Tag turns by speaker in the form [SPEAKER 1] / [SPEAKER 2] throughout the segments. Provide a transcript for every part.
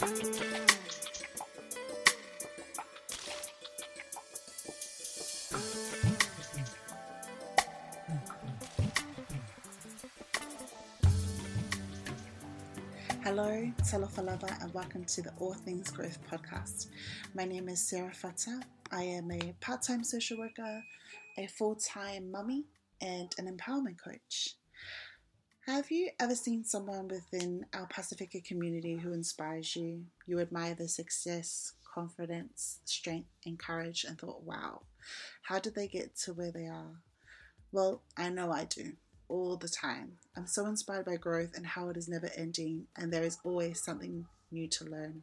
[SPEAKER 1] Hello, Talofa lava, and welcome to the All Things Growth podcast. My name is Sarah Fata. I am a part time social worker, a full time mummy, and an empowerment coach. Have you ever seen someone within our Pacifica community who inspires you? You admire their success, confidence, strength, and courage, and thought, wow, how did they get to where they are? Well, I know I do all the time. I'm so inspired by growth and how it is never ending, and there is always something new to learn.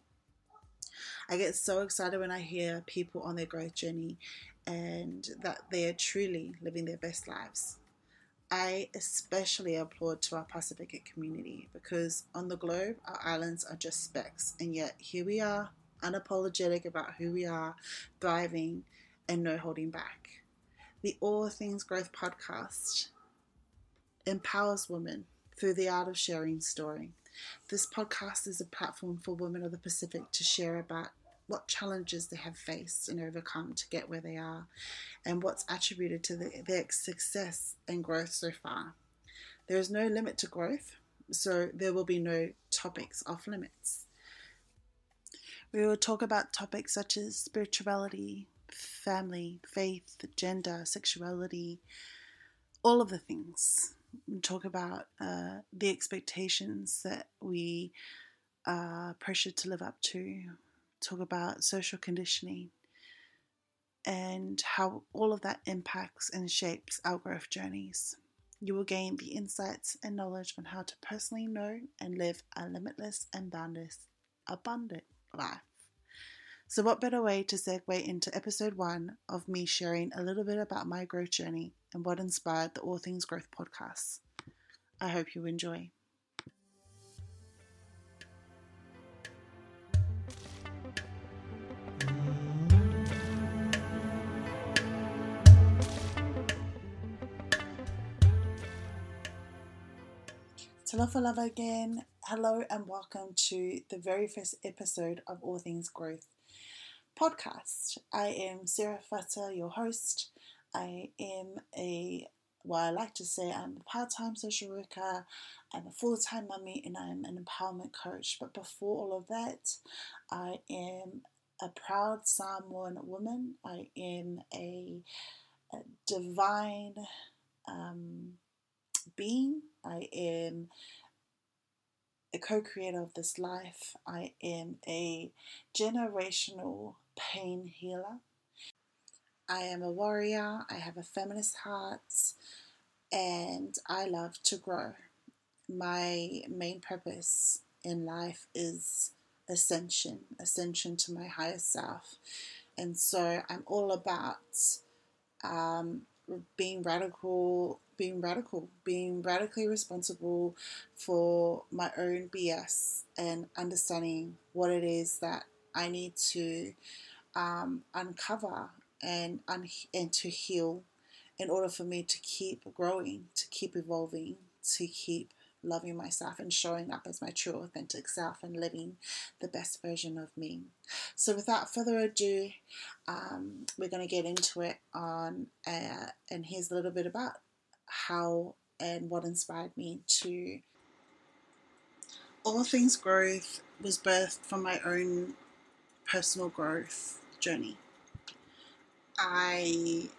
[SPEAKER 1] I get so excited when I hear people on their growth journey and that they are truly living their best lives. I especially applaud to our Pacific community because on the globe, our islands are just specks, and yet here we are, unapologetic about who we are, thriving, and no holding back. The All Things Growth podcast empowers women through the art of sharing story. This podcast is a platform for women of the Pacific to share about what challenges they have faced and overcome to get where they are, and what's attributed to the, their success and growth so far. There is no limit to growth, so there will be no topics off limits. We will talk about topics such as spirituality, family, faith, gender, sexuality, all of the things. We talk about uh, the expectations that we are pressured to live up to, talk about social conditioning and how all of that impacts and shapes our growth journeys. You will gain the insights and knowledge on how to personally know and live a limitless and boundless, abundant life. So, what better way to segue into episode one of me sharing a little bit about my growth journey and what inspired the All Things Growth podcast? I hope you enjoy. Talofa lava again. Hello and welcome to the very first episode of All Things Growth podcast. I am Sarah Fata, your host. I am a well, I like to say I'm a part-time social worker, I'm a full-time mummy, and I'm an empowerment coach. But before all of that, I am a proud Samoan woman. I am a, a divine um, being. I am a co creator of this life. I am a generational pain healer. I am a warrior. I have a feminist heart. And I love to grow. My main purpose in life is ascension, ascension to my higher self. And so I'm all about um, being radical, being radical, being radically responsible for my own BS and understanding what it is that I need to um, uncover and un- and to heal in order for me to keep growing, to keep evolving, to keep loving myself and showing up as my true authentic self and living the best version of me. So without further ado, um, we're going to get into it on uh, and here's a little bit about how and what inspired me to all things growth was birthed from my own personal growth journey. I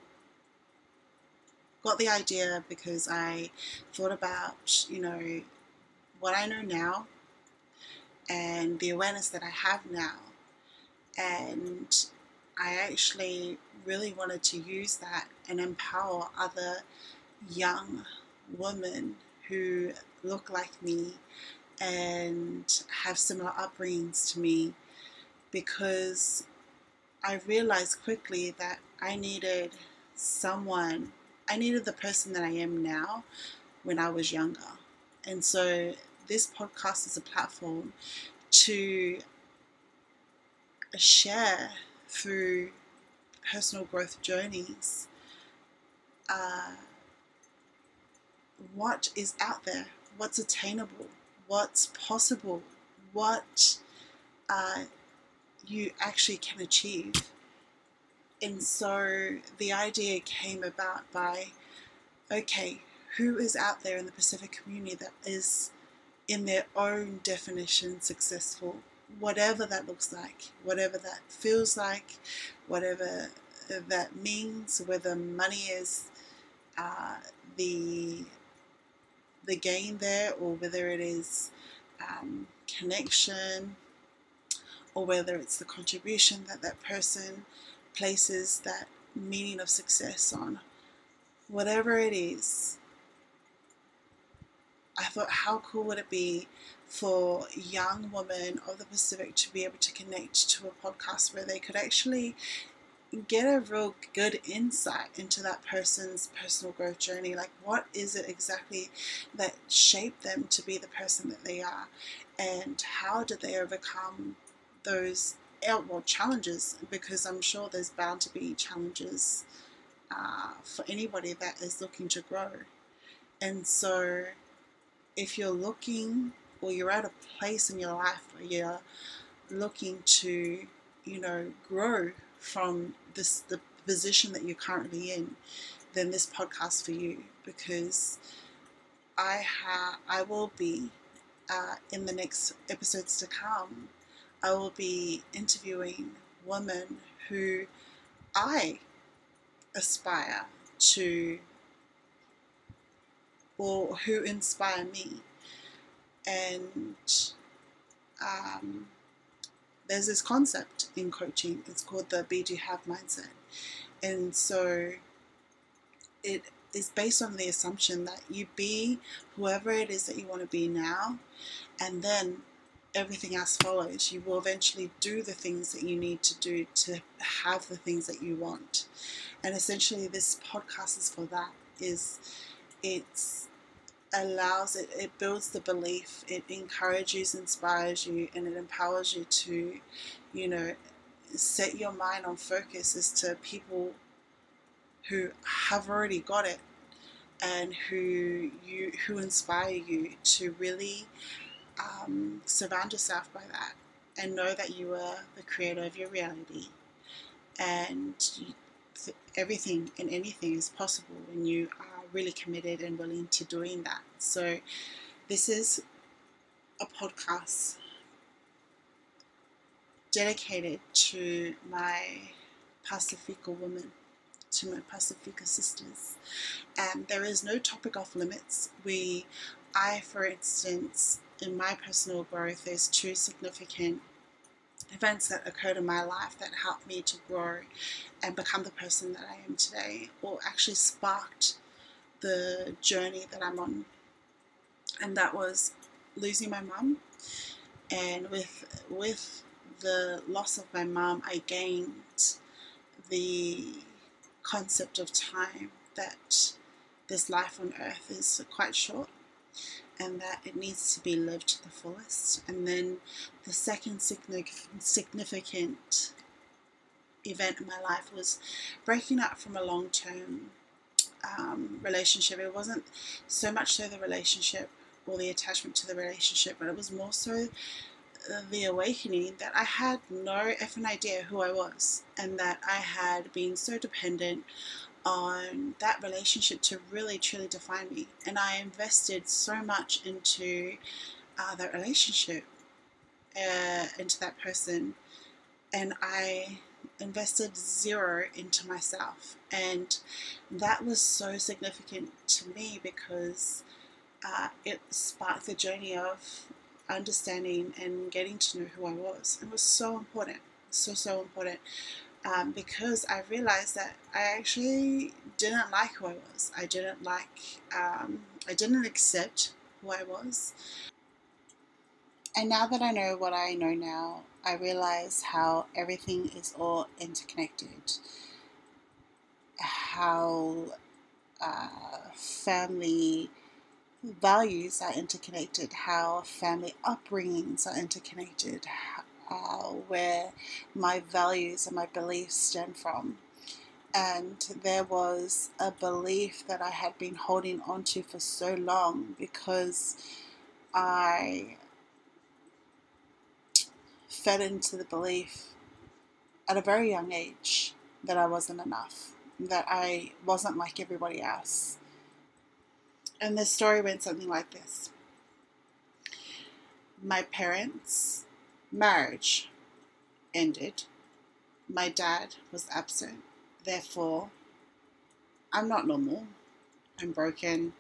[SPEAKER 1] got the idea because I thought about, you know, what I know now and the awareness that I have now. And I actually really wanted to use that and empower other young women who look like me and have similar upbringings to me because I realized quickly that I needed someone I needed the person that I am now when I was younger. And so this podcast is a platform to share through personal growth journeys uh, what is out there, what's attainable, what's possible, what uh, you actually can achieve. And so the idea came about by okay, who is out there in the Pacific community that is, in their own definition, successful? Whatever that looks like, whatever that feels like, whatever that means, whether money is uh, the the gain there, or whether it is um, connection, or whether it's the contribution that that person places that meaning of success on. Whatever it is, I thought, how cool would it be for young women of the Pacific to be able to connect to a podcast where they could actually get a real good insight into that person's personal growth journey. Like, what is it exactly that shaped them to be the person that they are? And how did they overcome those well, challenges? Because I'm sure there's bound to be challenges uh, for anybody that is looking to grow. And so, if you're looking or you're at a place in your life where you're looking to, you know, grow from this the position that you're currently in, then this podcast for you because I ha I will be uh, in the next episodes to come. I will be interviewing women who I aspire to or who inspire me. And um, there's this concept in coaching. It's called the be do have mindset. And so it is based on the assumption that you be whoever it is that you want to be now, and then everything else follows. You will eventually do the things that you need to do to have the things that you want. And essentially, this podcast is for that. Is it's allows it, it builds the belief, it encourages, inspires you, and it empowers you to, you know, set your mind on focus as to people who have already got it and who you who inspire you to really um, surround yourself by that and know that you are the creator of your reality. And you, everything and anything is possible when you are really committed and willing to doing that. So, this is a podcast dedicated to my Pacifica women, to my Pacifica sisters. And there is no topic off limits. We, I, for instance, in my personal growth, there's two significant events that occurred in my life that helped me to grow and become the person that I am today, or actually sparked the journey that I'm on. And that was losing my mum. And with with the loss of my mum, I gained the concept of time that this life on earth is quite short and that it needs to be lived to the fullest. And then the second significant event in my life was breaking up from a long term um, relationship. It wasn't so much so the relationship or the attachment to the relationship, but it was more so the awakening that I had no effing idea who I was and that I had been so dependent on that relationship to really truly define me. And I invested so much into uh, that relationship, uh, into that person, and I invested zero into myself. And that was so significant to me because uh, it sparked the journey of understanding and getting to know who I was. It was so important, so, so important. Um, because I realized that I actually didn't like who I was. I didn't like, um, I didn't accept who I was. And now that I know what I know now, I realize how everything is all interconnected. How uh, family values are interconnected, how family upbringings are interconnected, uh, where my values and my beliefs stem from. And there was a belief that I had been holding onto for so long because I fed into the belief at a very young age that I wasn't enough, that I wasn't like everybody else. And the story went something like this My parents' marriage ended, my dad was absent, therefore, I'm not normal. I'm broken.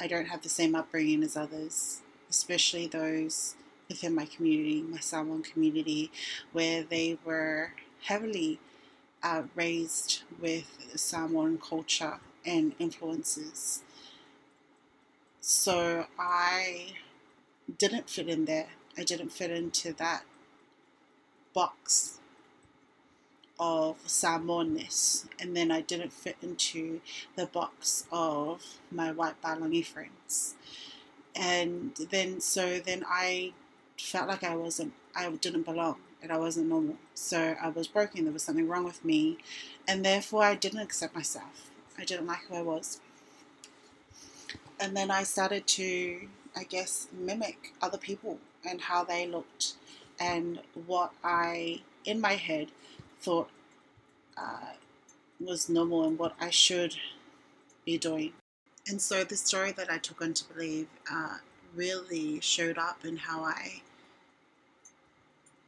[SPEAKER 1] I don't have the same upbringing as others, especially those within my community, my Samoan community, where they were heavily uh, raised with Samoan culture and influences. So I didn't fit in there. I didn't fit into that box of Samoanness, and then I didn't fit into the box of my white Palangi friends. And then, so then I felt like I wasn't, I didn't belong, and I wasn't normal. So I was broken, there was something wrong with me, and therefore I didn't accept myself. I didn't like who I was. And then I started to, I guess, mimic other people and how they looked and what I, in my head, thought uh, was normal and what I should be doing. And so the story that I took on to believe uh, really showed up in how I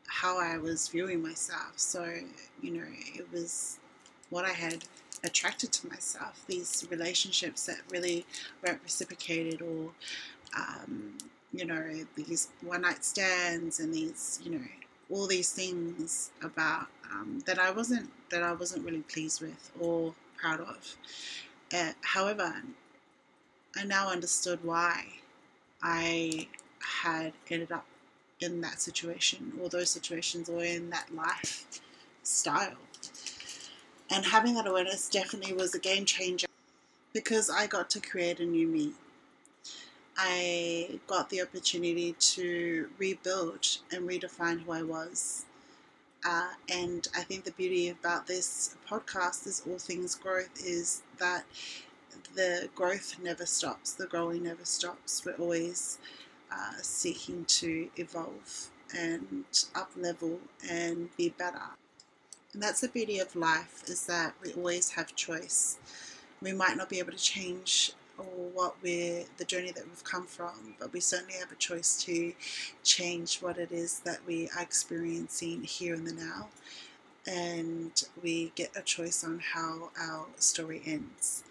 [SPEAKER 1] how I was viewing myself. So, you know, it was what I had attracted to myself, these relationships that really weren't reciprocated or um, you know, these one night stands and these, you know, all these things about um, that I wasn't that I wasn't really pleased with or proud of. Uh, however, I now understood why I had ended up in that situation or those situations or in that lifestyle. And having that awareness definitely was a game changer because I got to create a new me. I got the opportunity to rebuild and redefine who I was. Uh, and I think the beauty about this podcast, this All Things Growth, is that the growth never stops, the growing never stops. We're always uh, seeking to evolve and up level and be better. And that's the beauty of life is that we always have choice. We might not be able to change or what we're the journey that we've come from, but we certainly have a choice to change what it is that we are experiencing here in the now, and we get a choice on how our story ends.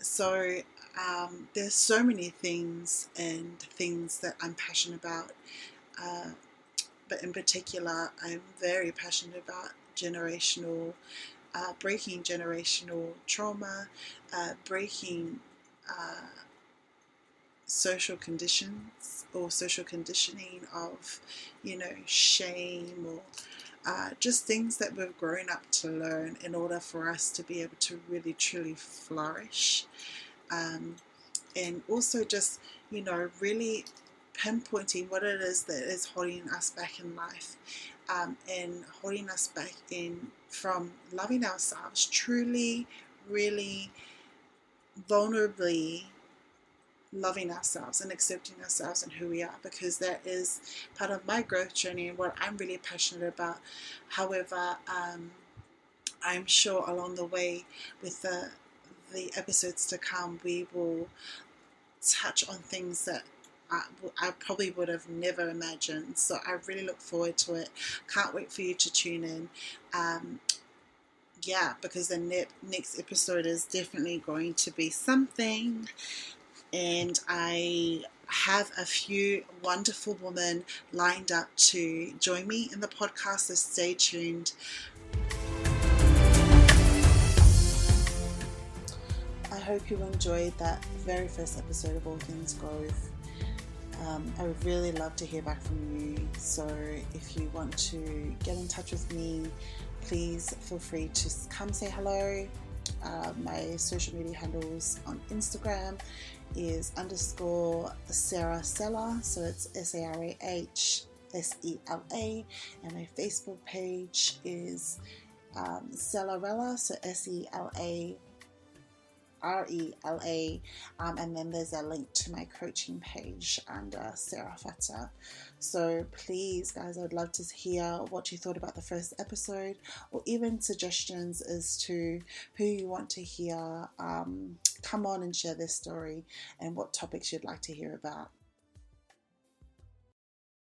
[SPEAKER 1] So um, there's so many things and things that I'm passionate about, uh, but in particular, I'm very passionate about generational. Uh, breaking generational trauma, uh, breaking uh, social conditions or social conditioning of, you know, shame or uh, just things that we've grown up to learn in order for us to be able to really truly flourish. Um, and also just, you know, really pinpointing what it is that is holding us back in life um, and holding us back in from loving ourselves, truly, really vulnerably loving ourselves and accepting ourselves and who we are because that is part of my growth journey and what I'm really passionate about. However, um, I'm sure along the way with the the episodes to come, we will touch on things that I, I, probably would have never imagined. So I really look forward to it. Can't wait for you to tune in. Um, yeah, because the ne- next episode is definitely going to be something. And I have a few wonderful women lined up to join me in the podcast, so stay tuned. I hope you enjoyed that very first episode of All Things Growth. Um, I would really love to hear back from you. So if you want to get in touch with me, please feel free to come say hello. Uh, my social media handles on Instagram is underscore Sarah Sela, so it's S A R A H S E L A, and my Facebook page is um, so S E L A R E L A. Um, and then there's a link to my coaching page under Sarah Fata. So please, guys, I'd love to hear what you thought about the first episode or even suggestions as to who you want to hear um, come on and share their story and what topics you'd like to hear about.